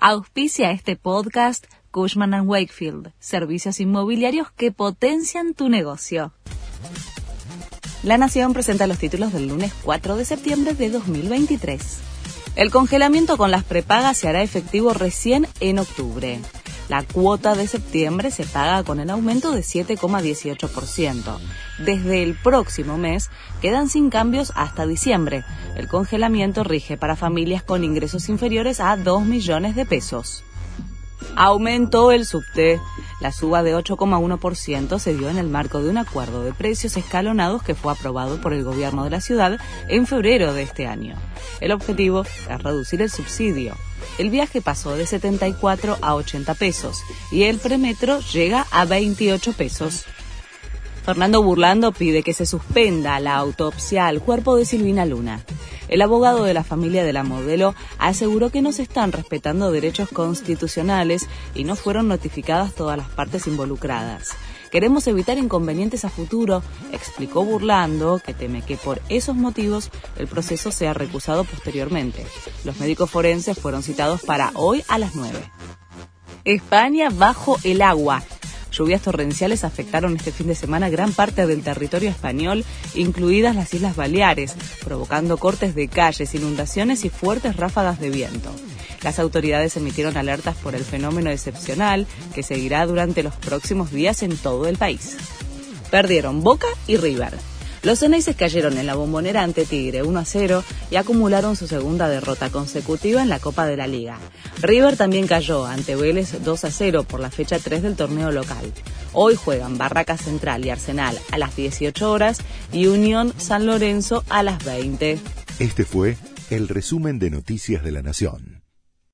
Auspicia este podcast Cushman ⁇ Wakefield, servicios inmobiliarios que potencian tu negocio. La Nación presenta los títulos del lunes 4 de septiembre de 2023. El congelamiento con las prepagas se hará efectivo recién en octubre. La cuota de septiembre se paga con el aumento de 7,18%. Desde el próximo mes quedan sin cambios hasta diciembre. El congelamiento rige para familias con ingresos inferiores a 2 millones de pesos. Aumentó el subte. La suba de 8,1% se dio en el marco de un acuerdo de precios escalonados que fue aprobado por el gobierno de la ciudad en febrero de este año. El objetivo es reducir el subsidio. El viaje pasó de 74 a 80 pesos y el premetro llega a 28 pesos. Fernando Burlando pide que se suspenda la autopsia al cuerpo de Silvina Luna. El abogado de la familia de la modelo aseguró que no se están respetando derechos constitucionales y no fueron notificadas todas las partes involucradas. Queremos evitar inconvenientes a futuro, explicó burlando que teme que por esos motivos el proceso sea recusado posteriormente. Los médicos forenses fueron citados para hoy a las 9. España bajo el agua. Lluvias torrenciales afectaron este fin de semana gran parte del territorio español, incluidas las Islas Baleares, provocando cortes de calles, inundaciones y fuertes ráfagas de viento. Las autoridades emitieron alertas por el fenómeno excepcional que seguirá durante los próximos días en todo el país. Perdieron Boca y River. Los Ceneices cayeron en la bombonera ante Tigre 1 a 0 y acumularon su segunda derrota consecutiva en la Copa de la Liga. River también cayó ante Vélez 2 a 0 por la fecha 3 del torneo local. Hoy juegan Barraca Central y Arsenal a las 18 horas y Unión San Lorenzo a las 20. Este fue el resumen de Noticias de la Nación.